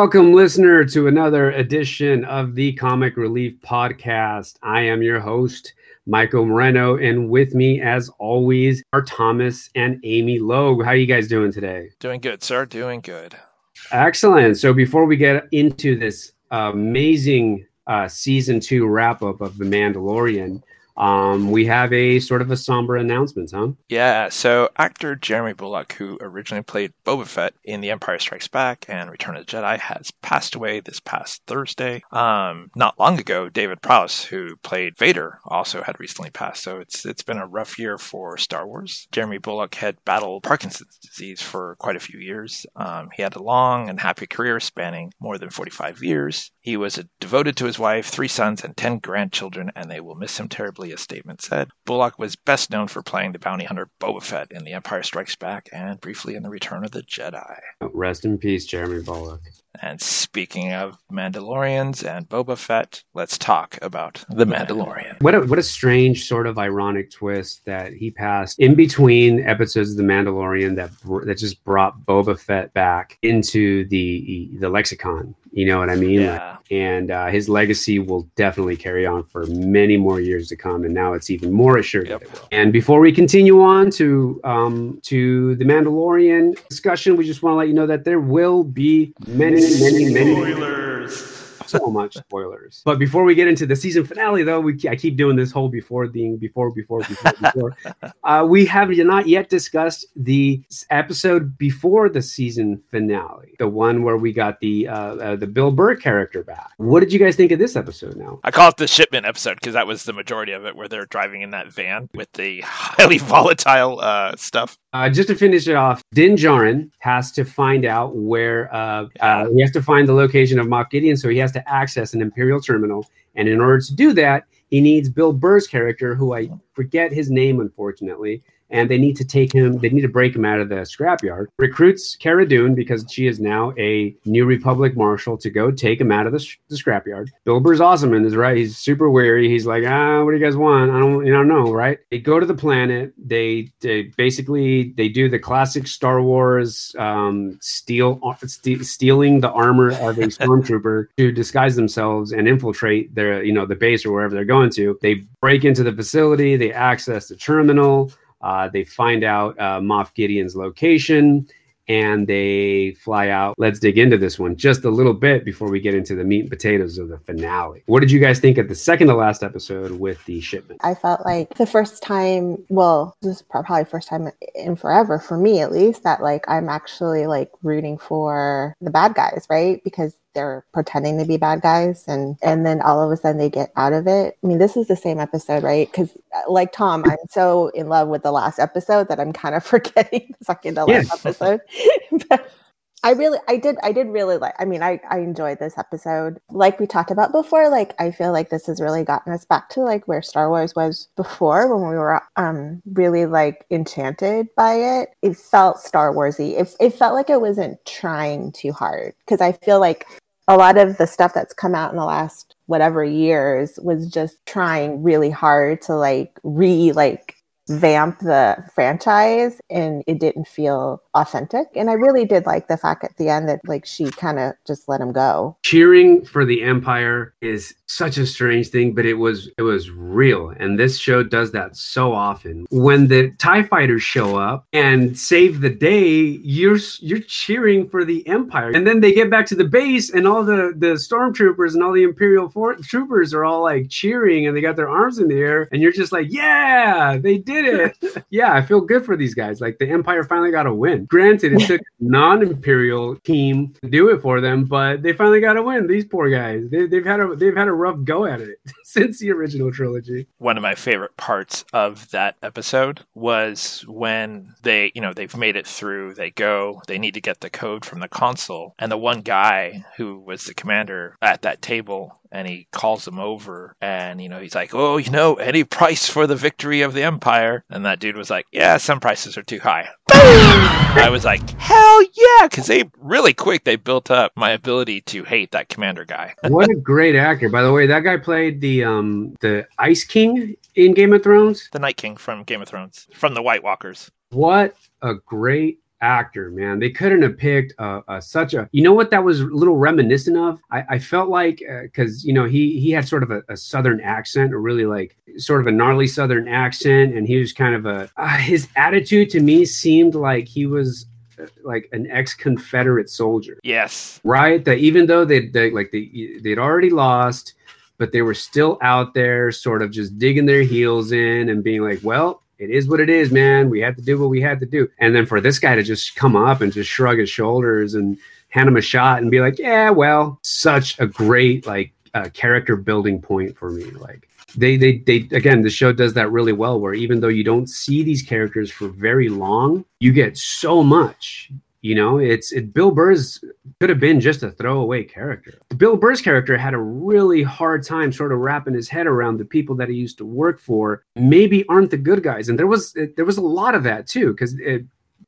Welcome, listener, to another edition of the Comic Relief Podcast. I am your host, Michael Moreno, and with me, as always, are Thomas and Amy Logue. How are you guys doing today? Doing good, sir. Doing good. Excellent. So, before we get into this amazing uh, season two wrap up of The Mandalorian, um, we have a sort of a somber announcement, huh? Yeah, so actor Jeremy Bulloch, who originally played Boba Fett in The Empire Strikes Back and Return of the Jedi, has passed away this past Thursday. Um, not long ago, David Prowse, who played Vader, also had recently passed. So it's it's been a rough year for Star Wars. Jeremy Bulloch had battled Parkinson's disease for quite a few years. Um, he had a long and happy career spanning more than 45 years. He was devoted to his wife, three sons, and 10 grandchildren, and they will miss him terribly a statement said. Bulloch was best known for playing the bounty hunter Boba Fett in The Empire Strikes Back and briefly in The Return of the Jedi. Rest in peace, Jeremy Bulloch. And speaking of Mandalorians and Boba Fett, let's talk about The Mandalorian. What a, what a strange sort of ironic twist that he passed in between episodes of The Mandalorian that that just brought Boba Fett back into the the lexicon. You know what I mean? Yeah. Like, and uh, his legacy will definitely carry on for many more years to come. And now it's even more assured Yep. that it will. And before we continue on to um, to the Mandalorian discussion, we just want to let you know that there will be many, many, many so much spoilers. But before we get into the season finale, though, we I keep doing this whole before thing, before, before, before, before. uh, we have not yet discussed the episode before the season finale, the one where we got the uh, uh, the Bill Burr character back. What did you guys think of this episode? Now, I call it the shipment episode because that was the majority of it, where they're driving in that van with the highly volatile uh, stuff. Uh, just to finish it off, Din Djarin has to find out where uh, uh, he has to find the location of Moff Gideon, so he has to access an Imperial terminal. And in order to do that, he needs Bill Burr's character, who I forget his name, unfortunately. And they need to take him, they need to break him out of the scrapyard. Recruits Cara Dune because she is now a New Republic marshal to go take him out of the, sh- the scrapyard. Bill Burr's awesome and is right. He's super weary. He's like, ah, what do you guys want? I don't, you don't know, right? They go to the planet. They, they basically they do the classic Star Wars um, steal, ste- stealing the armor of a stormtrooper to disguise themselves and infiltrate their, you know, the base or wherever they're going to. They break into the facility. They access the terminal. Uh, they find out uh, Moff Gideon's location and they fly out. Let's dig into this one just a little bit before we get into the meat and potatoes of the finale. What did you guys think of the second to last episode with the shipment? I felt like the first time, well, this is probably first time in forever for me at least, that like I'm actually like rooting for the bad guys, right? Because they're pretending to be bad guys and and then all of a sudden they get out of it. I mean, this is the same episode, right? Cuz like Tom, I'm so in love with the last episode that I'm kind of forgetting the second to last Yes. episode. but I really, I did, I did really like. I mean, I, I enjoyed this episode. Like we talked about before, like I feel like this has really gotten us back to like where Star Wars was before, when we were um really like enchanted by it. It felt Star Warsy. It, it felt like it wasn't trying too hard because I feel like a lot of the stuff that's come out in the last whatever years was just trying really hard to like re like vamp the franchise and it didn't feel authentic. And i really did like the fact at the end that like she kind of just let him go. Cheering for the empire is such a strange thing but it was it was real. And this show does that so often. When the tie fighters show up and save the day you're you're cheering for the empire. And then they get back to the base and all the the stormtroopers and all the imperial for- troopers are all like cheering and they got their arms in the air and you're just like yeah they did it. Yeah i feel good for these guys. Like the empire finally got a win granted it took a non-imperial team to do it for them but they finally got a win these poor guys. They, they've had a they've had a rough go at it since the original trilogy. One of my favorite parts of that episode was when they, you know, they've made it through, they go, they need to get the code from the console, and the one guy who was the commander at that table and he calls them over and you know he's like oh you know any price for the victory of the empire? And that dude was like yeah some prices are too high i was like hell yeah because they really quick they built up my ability to hate that commander guy. What a great actor. By the way that guy played the um the ice king in game of thrones? The night king from game of thrones from the white walkers. What a great actor, man. They couldn't have picked uh, uh, such a. You know what that was a little reminiscent of? I, I felt like because uh, you know he he had sort of a, a, southern accent, or really like sort of a gnarly southern accent, and he was kind of a. Uh, his attitude to me seemed like he was uh, like an ex-Confederate soldier. Yes. Right. That even though they they like they they'd already lost, but they were still out there, sort of just digging their heels in and being like, well it is what it is, man. We had to do what we had to do. And then for this guy to just come up and just shrug his shoulders and hand him a shot and be like, yeah, well, such a great like uh, character building point for me. Like they, they, they, again, the show does that really well where even though you don't see these characters for very long, you get so much you know, it's it, Bill Burr's could have been just a throwaway character. Bill Burr's character had a really hard time sort of wrapping his head around the people that he used to work for maybe aren't the good guys, and there was there was a lot of that too because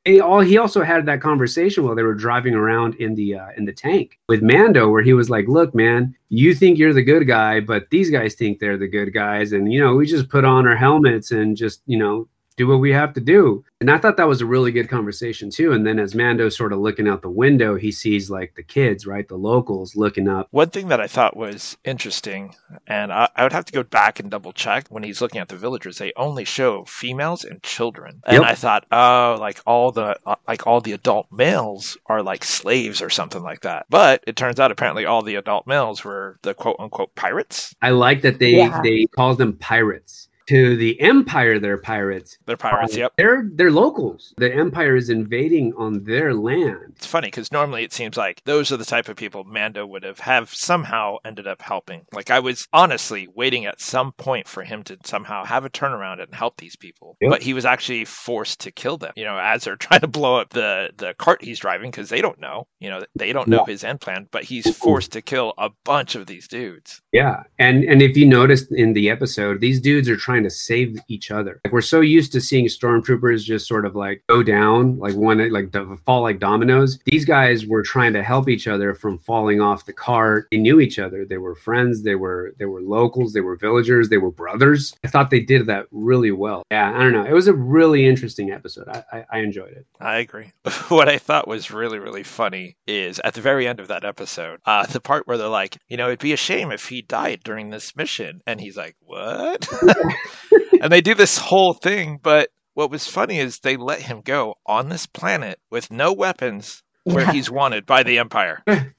he, all he also had that conversation while they were driving around in the uh, in the tank with Mando, where he was like, "Look, man, you think you're the good guy, but these guys think they're the good guys, and you know, we just put on our helmets and just you know do what we have to do. And I thought that was a really good conversation too. And then as Mando's sort of looking out the window, he sees like the kids, right? The locals looking up. One thing that I thought was interesting, and I, I would have to go back and double check when he's looking at the villagers, they only show females and children. And yep. I thought, oh, like all the uh, like all the adult males are like slaves or something like that. But it turns out apparently all the adult males were the quote unquote pirates. I like that they yeah. they call them pirates to the Empire, they're pirates. They're pirates. Yep. They're they're locals. The Empire is invading on their land. It's funny because normally it seems like those are the type of people Mando would have have somehow ended up helping. Like I was honestly waiting at some point for him to somehow have a turnaround and help these people, yep. but he was actually forced to kill them. You know, as they're trying to blow up the the cart he's driving because they don't know. You know, they don't know yeah. his end plan, but he's forced to kill a bunch of these dudes. Yeah, and and if you noticed in the episode, these dudes are trying to save each other. Like we're so used to seeing stormtroopers just sort of like go down, like one like fall like dominoes. These guys were trying to help each other from falling off the cart. They knew each other. They were friends. They were they were locals. They were villagers. They were brothers. I thought they did that really well. Yeah, I don't know. It was a really interesting episode. I, I, I enjoyed it. I agree. what I thought was really really funny is at the very end of that episode, uh, the part where they're like, you know, it'd be a shame if he died during this mission, and he's like, what? and they do this whole thing, but what was funny is they let him go on this planet with no weapons where yeah. he's wanted by the Empire.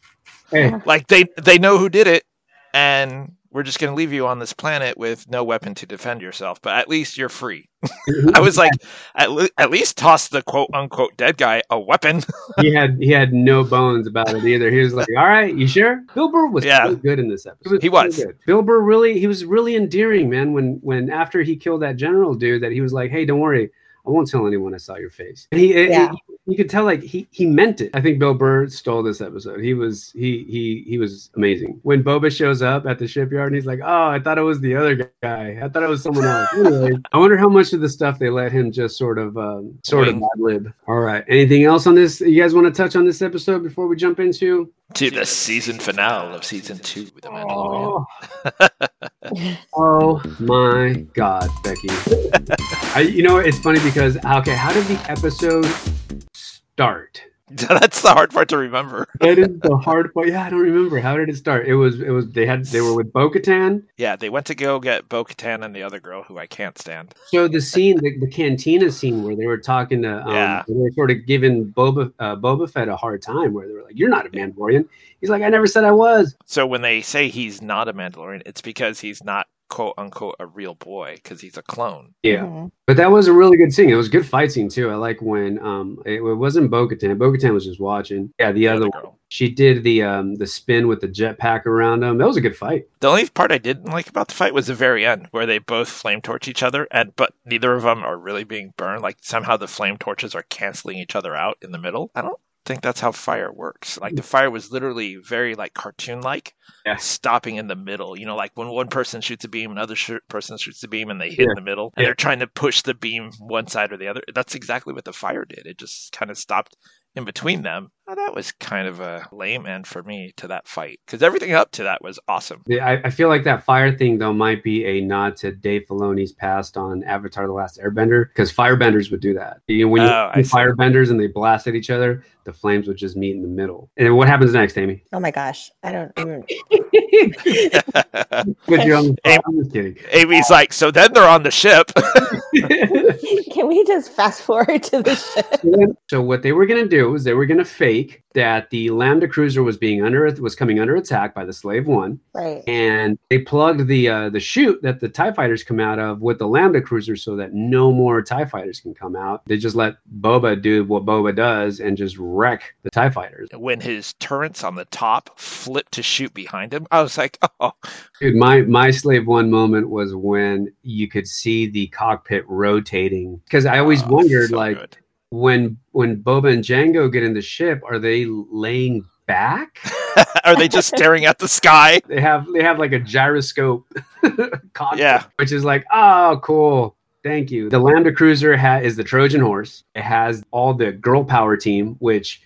Like they they know who did it and we're just going to leave you on this planet with no weapon to defend yourself, but at least you're free. Mm-hmm. I was like, at, le- at least toss the quote unquote dead guy a weapon. he had he had no bones about it either. He was like, "All right, you sure?" Bill Burr was yeah. really good in this episode. He was. Good. Bill Burr really he was really endearing, man. When when after he killed that general dude, that he was like, "Hey, don't worry, I won't tell anyone I saw your face." And he, yeah. he you could tell like he he meant it. I think Bill Burr stole this episode. He was he he he was amazing. When Boba shows up at the shipyard and he's like, "Oh, I thought it was the other guy. I thought it was someone else." Anyway, I wonder how much of the stuff they let him just sort of um, sort of ad lib. All right. Anything else on this? You guys want to touch on this episode before we jump into to the season finale of season two, The Mandalorian. Oh, oh my God, Becky! I, you know it's funny because okay, how did the episode start? That's the hard part to remember. that is the hard part. Yeah, I don't remember. How did it start? It was it was they had they were with Bo Katan. Yeah, they went to go get Bo Katan and the other girl who I can't stand. So the scene, the, the cantina scene where they were talking to, um, yeah, they were sort of giving Boba uh, Boba Fett a hard time, where they were like, "You're not a Mandalorian." He's like, "I never said I was." So when they say he's not a Mandalorian, it's because he's not quote unquote a real boy because he's a clone. Yeah. Mm-hmm. But that was a really good scene. It was a good fight scene too. I like when um it, it wasn't Bo Katan. Bo Katan was just watching. Yeah, the, the other, one. She did the um the spin with the jetpack around him. That was a good fight. The only part I didn't like about the fight was the very end where they both flame torch each other and but neither of them are really being burned. Like somehow the flame torches are canceling each other out in the middle. I don't think that's how fire works. Like mm. the fire was literally very like cartoon like, yeah. stopping in the middle. You know, like when one person shoots a beam, another sh- person shoots a beam, and they hit yeah. in the middle, and yeah. they're trying to push the beam one side or the other. That's exactly what the fire did. It just kind of stopped in between them, well, that was kind of a lame end for me to that fight because everything up to that was awesome. Yeah, I, I feel like that fire thing though might be a nod to Dave Filoni's past on Avatar: The Last Airbender because firebenders would do that. You know, when you Oh, I see see. firebenders and they blast at each other, the flames would just meet in the middle. And what happens next, Amy? Oh my gosh, I don't even. Put you on the Amy- I'm just kidding. Amy's like, so then they're on the ship. Can we just fast forward to the ship? so what they were going to do is they were going to fake that the Lambda cruiser was being under was coming under attack by the Slave One, Right. and they plugged the uh, the chute that the Tie fighters come out of with the Lambda cruiser so that no more Tie fighters can come out. They just let Boba do what Boba does and just wreck the Tie fighters. when his turrets on the top flipped to shoot behind him, I was like, oh, Dude, my my Slave One moment was when you could see the cockpit rotating because I always oh, wondered so like good. When when Boba and Jango get in the ship, are they laying back? Are they just staring at the sky? they have they have like a gyroscope cockpit, Yeah. which is like oh cool thank you the lambda cruiser ha- is the trojan horse it has all the girl power team which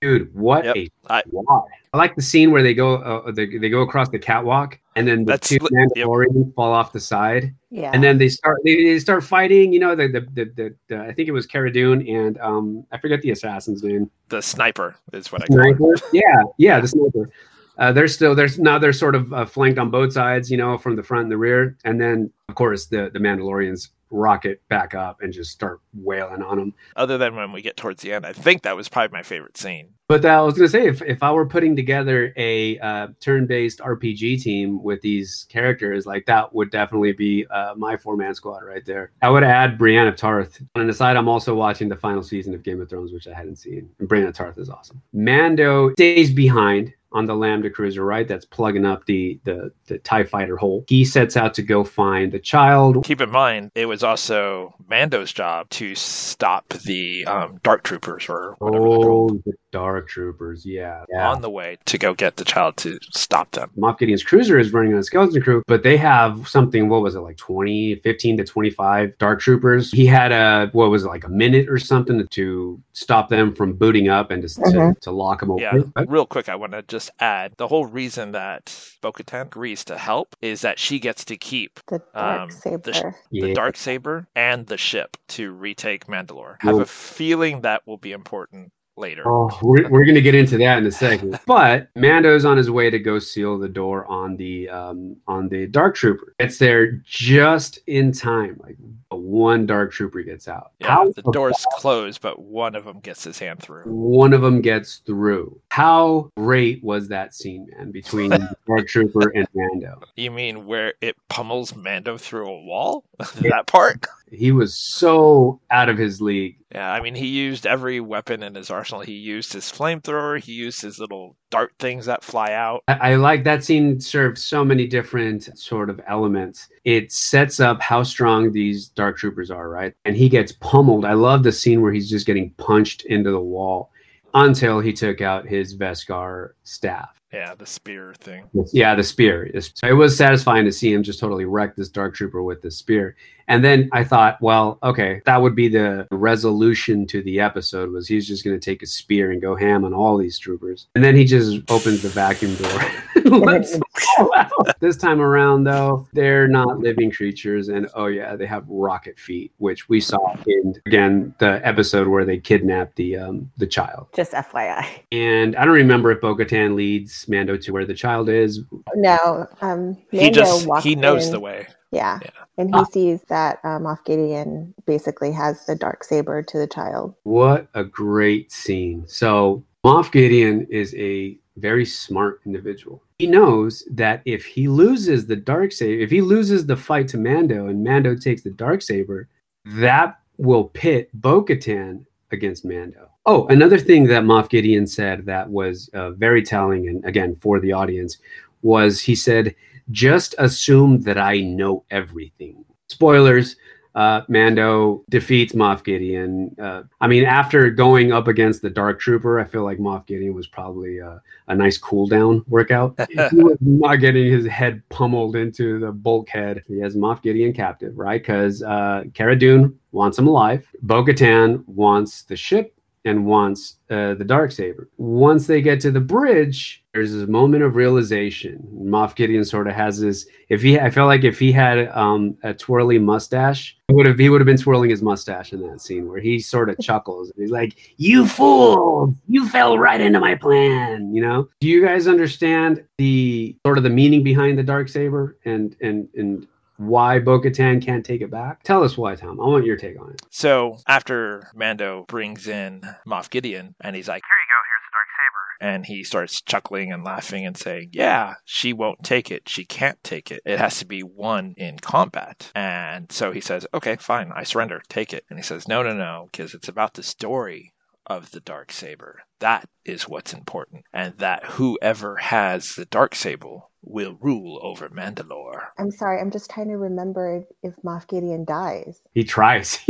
dude what Yep. a I- squad. I like the scene where they go uh, they, they go across the catwalk and then the That's two li- yep. Mandalorians fall off the side Yeah. and then they start they, they start fighting you know the the, the, the, the I think it was Cara Dune and um I forget the assassin's name The sniper is what I call it. Yeah, yeah, the sniper. Uh, they're still there's now they're sort of uh, flanked on both sides, you know, from the front and the rear, and then of course the the Mandalorians rocket back up and just start wailing on them. Other than when we get towards the end, I think that was probably my favorite scene. But uh, I was gonna say if if I were putting together a uh, turn-based RPG team with these characters, like that would definitely be uh, my four-man squad right there. I would add Brianna Tarth. On the side, I'm also watching the final season of Game of Thrones, which I hadn't seen. And Brianna Tarth is awesome. Mando stays behind on the Lambda cruiser, right? That's plugging up the the the Tie Fighter hole. He sets out to go find the child. Keep in mind, it was also Mando's job to stop the um, Dark Troopers or whatever they're called Oh, the Dark Troopers, yeah, yeah. on the way to go get the child to stop them. Moff Gideon's cruiser is running on a skeleton crew, but they have something, what was it, like 20, 15 to 25 dark troopers. He had a, what was it, like a minute or something to stop them from booting up and just to, Mhm. to lock them away. Yeah, real quick, I want to just add the whole reason that Bo Katan agrees to help is that she gets to keep the dark um, saber. the sh- yeah. the dark saber and the ship to retake Mandalore. I have Well- a feeling that will be important later. Oh, we're, we're going to get into that in a second. But Mando's on his way to go seal the door on the um, on the dark trooper. It's there just in time. Like one dark trooper gets out. Yeah, How the door's closed, but one of them gets his hand through. one of them gets through. How great was that scene, man, between Dark Trooper and Mando? You mean where it pummels Mando through a wall? that part? He was so out of his league. Yeah, I mean, he used every weapon in his arsenal. He used his flamethrower. He used his little dart things that fly out. I, I like that scene serves so many different sort of elements. It sets up how strong these Dark Troopers are, right? And he gets pummeled. I love the scene where he's just getting punched into the wall until he took out his Beskar staff. Yeah, the spear thing. Yeah, the spear. It was satisfying to see him just totally wreck this dark trooper with the spear. And then I thought, well, okay, that would be the resolution to the episode was he's just going to take a spear and go ham on all these troopers. And then he just opens the vacuum door. and lets them all out. This time around, though, they're not living creatures, and oh yeah, they have rocket feet, which we saw in again the episode where they kidnapped the um, the child. Just FYI. And I don't remember if Bo-Katan leads Mando to where the child is. No, um, He just walks he knows in, the way. Yeah. Yeah. And he Ah. sees that um, Moff Gideon basically has the dark saber to the child. What a great scene. So, Moff Gideon is a very smart individual. He knows that if he loses the dark saber, if he loses the fight to Mando and Mando takes the dark saber, that will pit Bo-Katan against Mando. Oh, another thing that Moff Gideon said that was uh, very telling, and again for the audience, was he said, "Just assume that I know everything." Spoilers: uh, Mando defeats Moff Gideon. Uh, I mean, after going up against the Dark Trooper, I feel like Moff Gideon was probably a, a nice cool down workout. he was not getting his head pummeled into the bulkhead. He has Moff Gideon captive, right? Because uh, Cara Dune wants him alive. Bo Katan wants the ship. And wants uh, the dark saber. Once they get to the bridge, there's this moment of realization. Moff Gideon sort of has this. If he, I felt like if he had um, a twirly mustache, he would have he would have been twirling his mustache in that scene where he sort of chuckles. He's like, "You fool! You fell right into my plan." You know? Do you guys understand the sort of the meaning behind the dark saber and and and why Bo Katan can't take it back? Tell us why, Tom. I want your take on it. So after Mando brings in Moff Gideon and he's like, Here you go, here's the dark saber. And he starts chuckling and laughing and saying, Yeah, she won't take it. She can't take it. It has to be won in combat. And so he says, Okay, fine, I surrender. Take it. And he says, No, no, no, because it's about the story of the dark saber. That is what's important. And that whoever has the dark saber will rule over Mandalore. I'm sorry, I'm just trying to remember if, if Moff Gideon dies. He tries.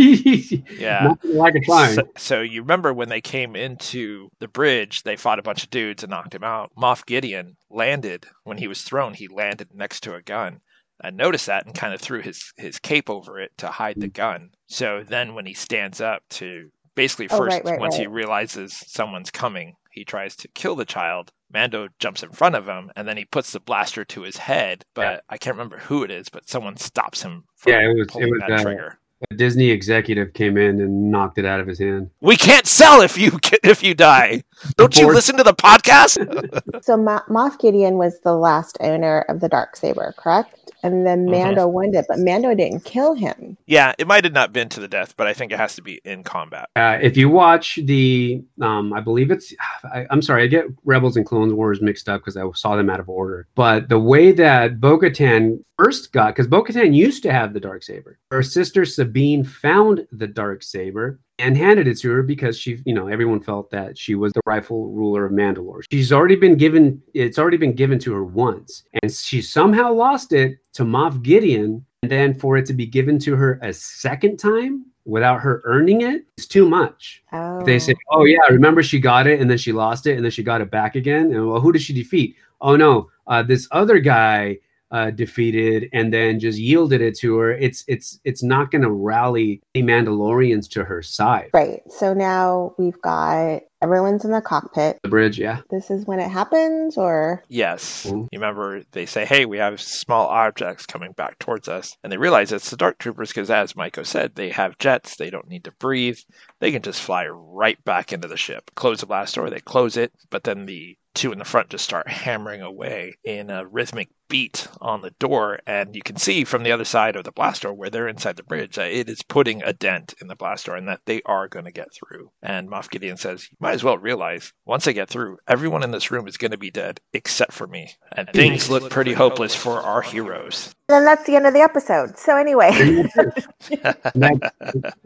Yeah. Like a trying. So, so you remember when they came into the bridge, they fought a bunch of dudes and knocked him out. Moff Gideon landed when he was thrown. He landed next to a gun. I noticed that and kind of threw his his cape over it to hide the gun. So then when he stands up to basically Oh, first right, right, once he realizes someone's coming, he tries to kill the child. Mando jumps in front of him and then he puts the blaster to his head, but Yeah. I can't remember who it is, but someone stops him from Yeah, it was- it pulling was, that uh, trigger. A Disney executive came in and knocked it out of his hand. We can't sell if you if you die. Don't you listen to the podcast? So Ma- Moff Gideon was the last owner of the dark saber, correct? And then Mhm. Mando won it, but Mando didn't kill him. yeah, it might have not been to the death, but I think it has to be in combat. Uh, if you watch the, um, I believe it's, I, I'm sorry, I get Rebels and Clone Wars mixed up because I saw them out of order. But the way that Bo Katan first got, because Bo Katan used to have the dark saber, her sister Sabine found the dark saber and handed it to her because she, you know, everyone felt that she was the rightful ruler of Mandalore. She's already been given, it's already been given to her once, and she somehow lost it to Moff Gideon. And then for it to be given to her a second time without her earning it is too much. Oh. They say, "Oh yeah, remember she got it and then she lost it and then she got it back again." And well, who did she defeat? Oh no, uh, this other guy uh, defeated and then just yielded it to her. It's it's it's not going to rally the Mandalorians to her side. Right. So now we've got everyone's in the cockpit. The bridge, yeah. This is when it happens, or Yes. Mhm. You remember they say, hey, we have small objects coming back towards us. And they realize it's the Dark Troopers because, as Maiko said, they have jets. They don't need to breathe. They can just fly right back into the ship. Close the blast door, they close it, but then the two in the front just start hammering away in a rhythmic beat on the door. And you can see from the other side of the blast door where they're inside the bridge that it is putting a dent in the blast door and that they are going to get through. And Moff Gideon says, You might as well realize once I get through, everyone in this room is going to be dead except for me. And things look pretty hopeless for our heroes. then that's the end of the episode. So anyway,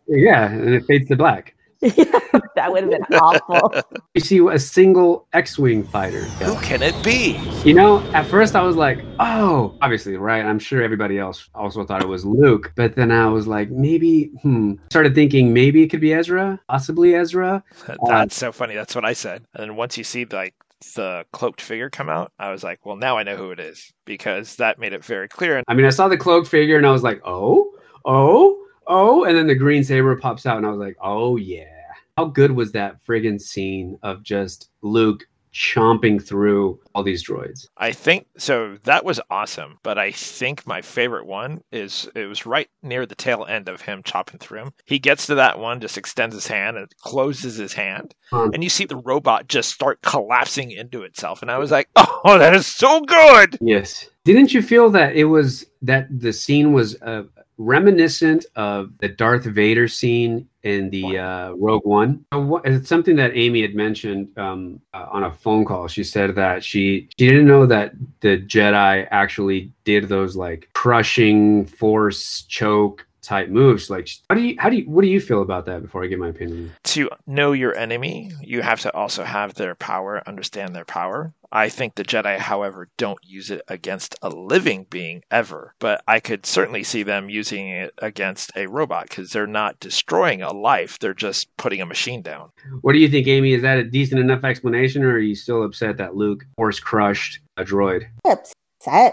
yeah, and it fades to black. that would have been awful. You see a single X-wing fighter. Who can it be? You know, at first I was like, oh, obviously, right? I'm sure everybody else also thought it was Luke. But then I was like, maybe, hmm. Started thinking maybe it could be Ezra, possibly Ezra. That's so funny. That's what I said. And then once you see like the cloaked figure come out, I was like, well, now I know who it is because that made it very clear. I mean, I saw the cloaked figure and I was like, oh, oh, oh. And then the green saber pops out and I was like, oh, yeah. How good was that friggin' scene of just Luke chomping through all these droids? I think so. That was awesome. But I think my favorite one is it was right near the tail end of him chopping through him. He gets to that one, just extends his hand and closes his hand. And you see the robot just start collapsing into itself. And I was like, oh, that is so good. Yes. Didn't you feel that it was that the scene was uh, reminiscent of the Darth Vader scene in the uh, Rogue One? It's something that Amy had mentioned um, uh, on a phone call. She said that she she didn't know that the Jedi actually did those like crushing force choke type moves. Like, how do you how do you what do you feel about that? Before I give my opinion. To know your enemy, you have to also have their power, understand their power. I think the Jedi, however, don't use it against a living being ever, but I could certainly see them using it against a robot because they're not destroying a life, they're just putting a machine down. What do you think, Amy? Is that a decent enough explanation, or are you still upset that Luke force crushed a droid? upset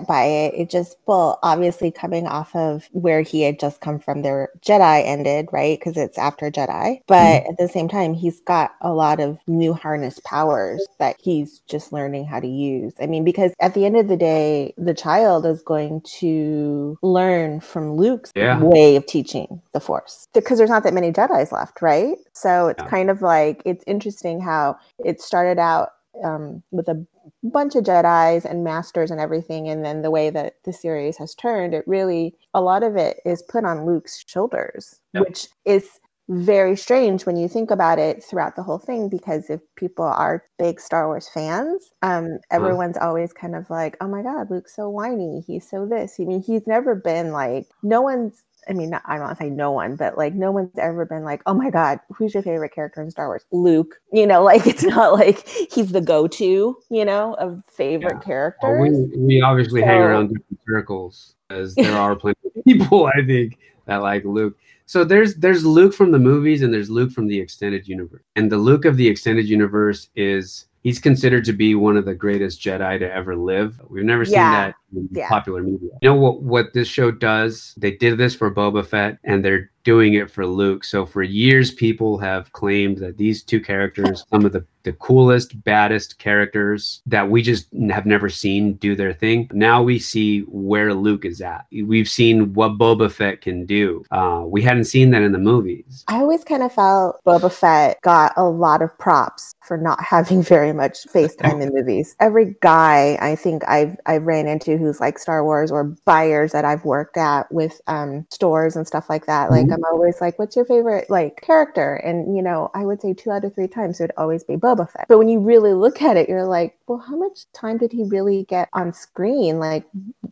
by it. It just, well, obviously coming off of where he had just come from, their Jedi ended, right? Because it's after Jedi. But mm-hmm. at the same time, he's got a lot of new harness powers that he's just learning how to use. I mean, because at the end of the day, the child is going to learn from Luke's yeah. way of teaching the Force because there's not that many Jedi's left, right? So it's yeah. kind of like it's interesting how it started out um, with a bunch of Jedi's and masters and everything, and then the way that the series has turned, it really a lot of it is put on Luke's shoulders, yep. which is very strange when you think about it throughout the whole thing because if people are big Star Wars fans, um, everyone's always kind of like, oh my God, Luke's so whiny. He's so this. I mean, he's never been like, no one's I mean, not, I don't want to say no one, but like no one's ever been like, oh my God, who's your favorite character in Star Wars? Luke. You know, like it's not like he's the go to, you know, of favorite yeah. characters. Well, we, we obviously so, hang around different circles as there are plenty of people, I think, that like Luke. So there's there's Luke from the movies and there's Luke from the extended universe. And the Luke of the extended universe is he's considered to be one of the greatest Jedi to ever live. We've never seen yeah. that in yeah. popular media. You know what what this show does? They did this for Boba Fett and they're doing it for Luke. So for years people have claimed that these two characters some of the the coolest, baddest characters that we just have never seen do their thing. Now we see where Luke is at. We've seen what Boba Fett can do. Uh, we hadn't seen that in the movies. I always kind of felt Boba Fett got a lot of props for not having very much face time in movies. Every guy I think I've I've ran into who's like Star Wars or buyers that I've worked at with um, stores and stuff like that. Like mm-hmm. I'm always like, "What's your favorite like character?" And you know, I would say two out of three times it would always be Boba Fett. But when you really look at it, you're like, "Well, how much time did he really get on screen? Like,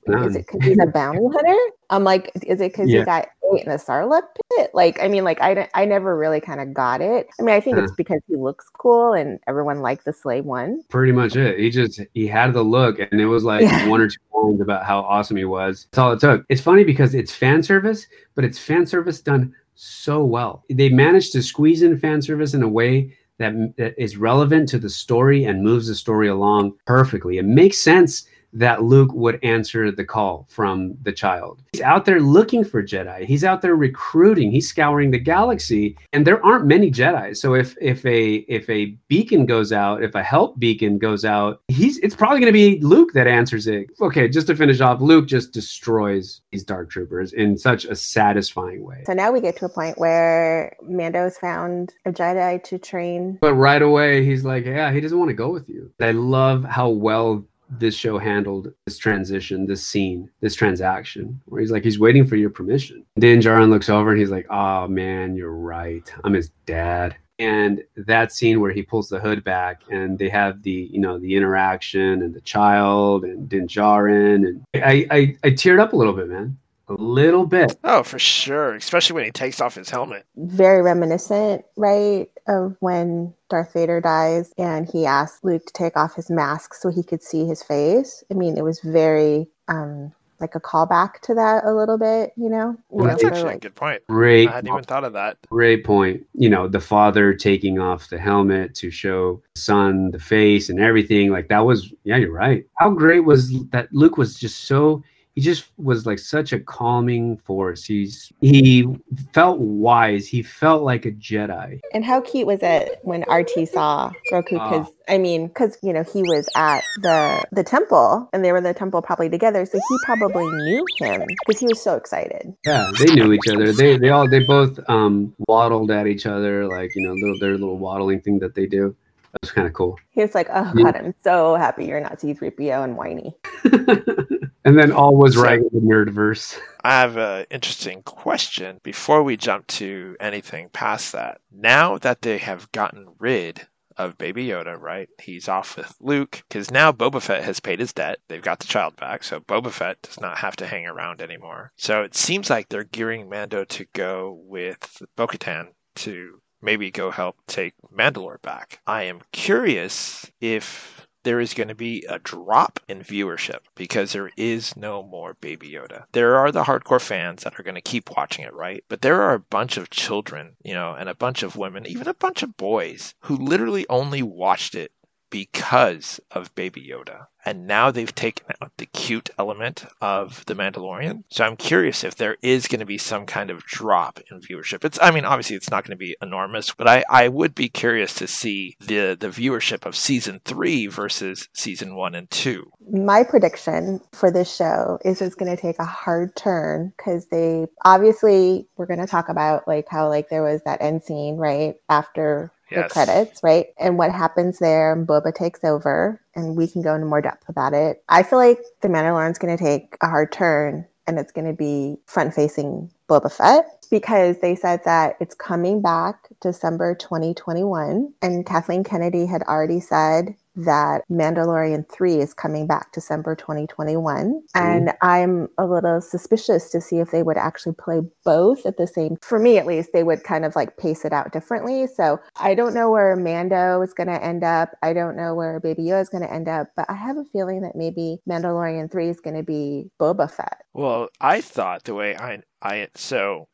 is it because he's a bounty hunter?" I'm like, "Is it because yeah. he got in a Sarlacc pit?" Like, I mean, like I I never really kind of got it. I mean, I think it's because he looks cool and everyone liked the slave one. Pretty much it. He just he had the look, and it was like yeah. one or two lines about how awesome he was. That's all it took. It's funny because it's fan service, but it's fan service done so well. They managed to squeeze in fan service in a way that, that is relevant to the story and moves the story along perfectly. It makes sense that Luke would answer the call from the child. He's out there looking for Jedi. He's out there recruiting. He's scouring the galaxy, and there aren't many Jedi. So if if a if a beacon goes out, if a help beacon goes out, he's it's probably going to be Luke that answers it. Okay, just to finish off, Luke just destroys these dark troopers in such a satisfying way. So now we get to a point where Mando's found a Jedi to train. But right away, he's like, "Yeah, he doesn't want to go with you." I love how well this show handled this transition, this scene, this transaction, where he's like, he's waiting for your permission. Din Djarin looks over and he's like, oh man, you're right. I'm his dad. And that scene where he pulls the hood back and they have the, you know, the interaction and the child and Din Djarin. And I, I, I teared up a little bit, man a little bit. Oh, for sure. Especially when he takes off his helmet. Very reminiscent, right, of when Darth Vader dies and he asked Luke to take off his mask so he could see his face. I mean, it was very um like a callback to that a little bit, you know? Well, that's actually like, a good point. Great. I hadn't even thought of that. Great point. You know, the father taking off the helmet to show son the face and everything. Like that was, yeah, you're right. How great was that? Luke was just so he just was like such a calming force. He's he felt wise. He felt like a Jedi. And how cute was it when R2 saw Grogu? Because ah. I mean, because you know he was at the the temple, and they were in the temple probably together, so he probably knew him because he was so excited. Yeah, they knew each other. They they all they both um waddled at each other like you know little their little waddling thing that they do. That was kind of cool. He was like, "Oh God, I'm so happy you're not C-3PO and whiny." and then all was right in the nerdverse. I have an interesting question before we jump to anything past that. Now that they have gotten rid of Baby Yoda, right? He's off with Luke because now Boba Fett has paid his debt. They've got the child back, so Boba Fett does not have to hang around anymore. So it seems like they're gearing Mando to go with Bo Katan to maybe go help take Mandalore back. I am curious if there is going to be a drop in viewership because there is no more Baby Yoda. There are the hardcore fans that are going to keep watching it, right? But there are a bunch of children, you know, and a bunch of women, even a bunch of boys who literally only watched it because of Baby Yoda. And now they've taken out the cute element of The Mandalorian. So I'm curious if there is going to be some kind of drop in viewership. It's I mean, obviously it's not going to be enormous, but I, I would be curious to see the, the viewership of season three versus season one and two. My prediction for this show is it's going to take a hard turn because they obviously we're going to talk about like how like there was that end scene right after the Yes. credits, right? And what happens there, and Boba takes over, and we can go into more depth about it. I feel like The Mandalorian's going to take a hard turn, and it's going to be front facing Boba Fett because they said that it's coming back December 2021. And Kathleen Kennedy had already said that Mandalorian 3 is coming back December 2021. And I'm a little suspicious to see if they would actually play both at the same for me at least, they would kind of like pace it out differently. So I don't know where Mando is gonna end up. I don't know where Baby Yoda is gonna end up, but I have a feeling that maybe Mandalorian 3 is gonna be Boba Fett. Well, I thought the way I I so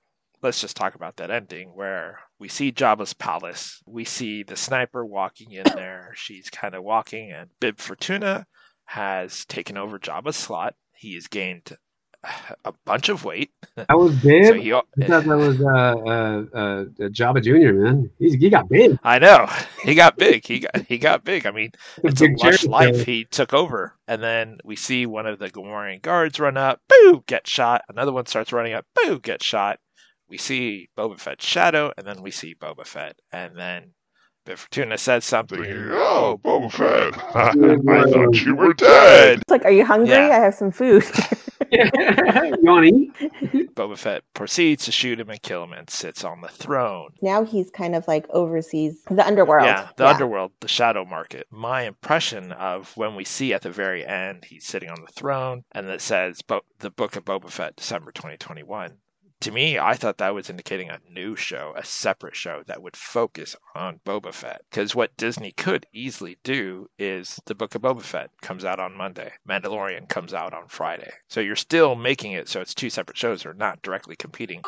let's just talk about that ending where we see Jabba's palace. We see the sniper walking in there. She's kind of walking, and Bib Fortuna has taken over Jabba's slot. He has gained a bunch of weight. That was big. So he, I thought that was uh, uh, uh, Jabba Jr. Man, He's, he got big. I know he got big. He got he got big. I mean, it's a lush life he took over. And then we see one of the Gamorrean guards run up, boo, get shot. Another one starts running up, boo, get shot. We see Boba Fett's shadow, and then we see Boba Fett. And then Bib Fortuna says something. Oh, Boba Fett. I thought you were dead. It's like, are you hungry? Yeah. I have some food. you want to eat? Boba Fett proceeds to shoot him and kill him and sits on the throne. now he's kind of like oversees the underworld. Yeah, the underworld, the shadow market. My impression of when we see at the very end, he's sitting on the throne, and it says Bo- the Book of Boba Fett, December 2021. To me, I thought that was indicating a new show, a separate show that would focus on Boba Fett. Because what Disney could easily do is the Book of Boba Fett comes out on Monday, Mandalorian comes out on Friday. So you're still making it so it's two separate shows that are not directly competing.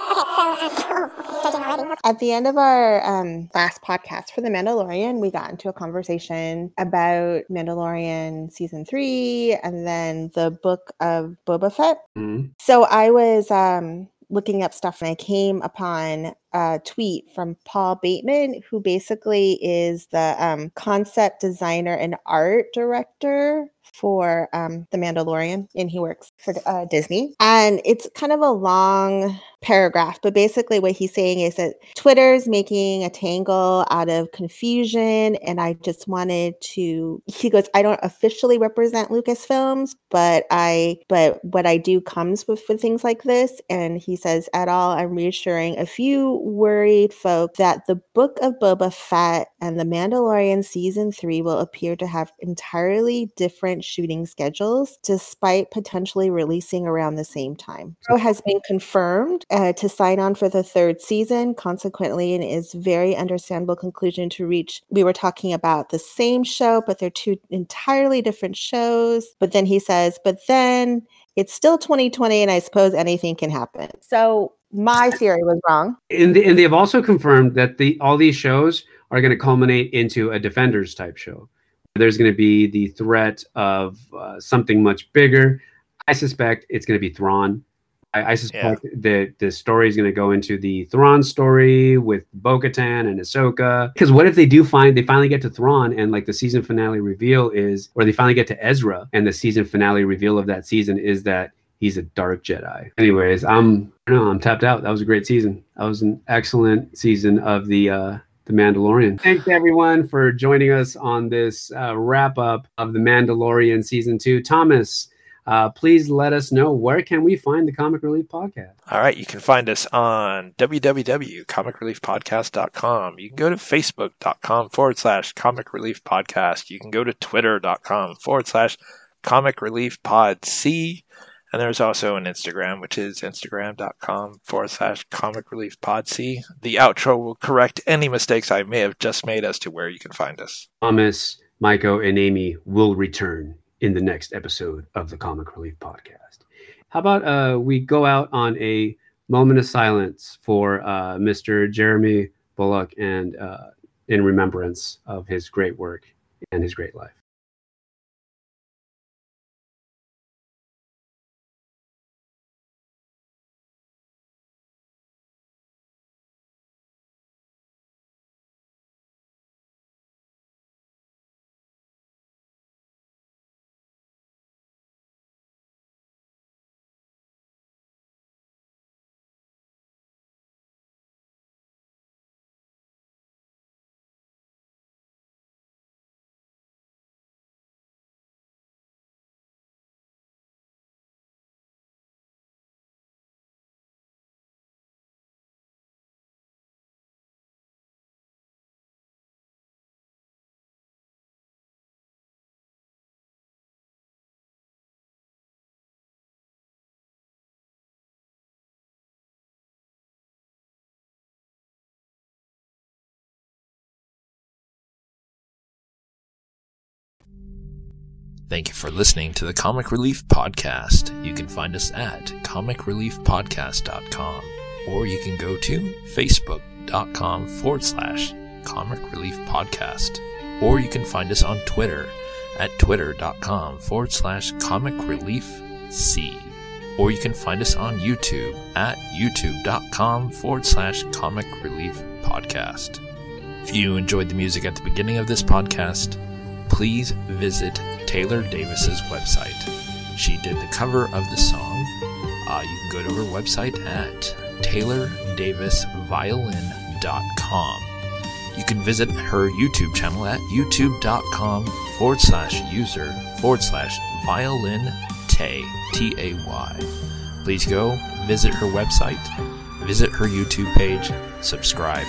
At the end of our um, last podcast for The Mandalorian, we got into a conversation about Mandalorian season three and then the book of Boba Fett. Mhm. So I was um, looking up stuff and I came upon a tweet from Paul Bateman, who basically is the um, concept designer and art director for um, The Mandalorian, and he works for uh, Disney. And it's kind of a long paragraph, but basically what he's saying is that Twitter's making a tangle out of confusion, and I just wanted to. He goes, I don't officially represent Lucasfilms, but I, but what I do comes with, with things like this. And he says, at all, I'm reassuring a few worried folk that the book of Boba Fett and The Mandalorian season three will appear to have entirely different shooting schedules, despite potentially releasing around the same time. Show has been confirmed uh, to sign on for the third season. Consequently, it is very understandable conclusion to reach. We were talking about the same show, but they're two entirely different shows. But then he says, but then it's still 2020, and I suppose anything can happen. So my theory was wrong. And, and they've also confirmed that the all these shows are going to culminate into a Defenders type show. There's going to be the threat of uh, something much bigger. I suspect it's going to be Thrawn. I, I suspect that the story is going to go into the Thrawn story with Bo-Katan and Ahsoka. Because what if they do find they finally get to Thrawn and like the season finale reveal is, or they finally get to Ezra and the season finale reveal of that season is that he's a dark Jedi. Anyways, I'm no, I'm tapped out. That was a great season. That was an excellent season of the uh the Mandalorian. Thanks everyone for joining us on this uh, wrap up of the Mandalorian season two. Thomas, uh, please let us know where can we find the Comic Relief podcast. All right, you can find us on www.comicreliefpodcast.com. You can go to facebook.com forward slash comic relief podcast. You can go to twitter.com forward slash comic relief pod C. And there's also an Instagram, which is instagram.com forward slash comic relief. The outro will correct any mistakes I may have just made as to where you can find us. Thomas, Maiko, and Amy will return in the next episode of the Comic Relief podcast. How about uh, we go out on a moment of silence for uh, Mr. Jeremy Bulloch and uh, in remembrance of his great work and his great life. Thank you for listening to the Comic Relief Podcast. You can find us at comicreliefpodcast.com or you can go to facebook.com forward slash comic relief podcast or you can find us on Twitter at twitter.com forward slash comic relief C or you can find us on YouTube at youtube.com forward slash comic relief podcast. If you enjoyed the music at the beginning of this podcast, please visit Taylor Davis's website. She did the cover of the song. Uh, you can go to her website at taylordavisviolin.com. You can visit her YouTube channel at youtube.com forward slash user forward slash violin tay, T A Y. Please go visit her website, visit her YouTube page, subscribe,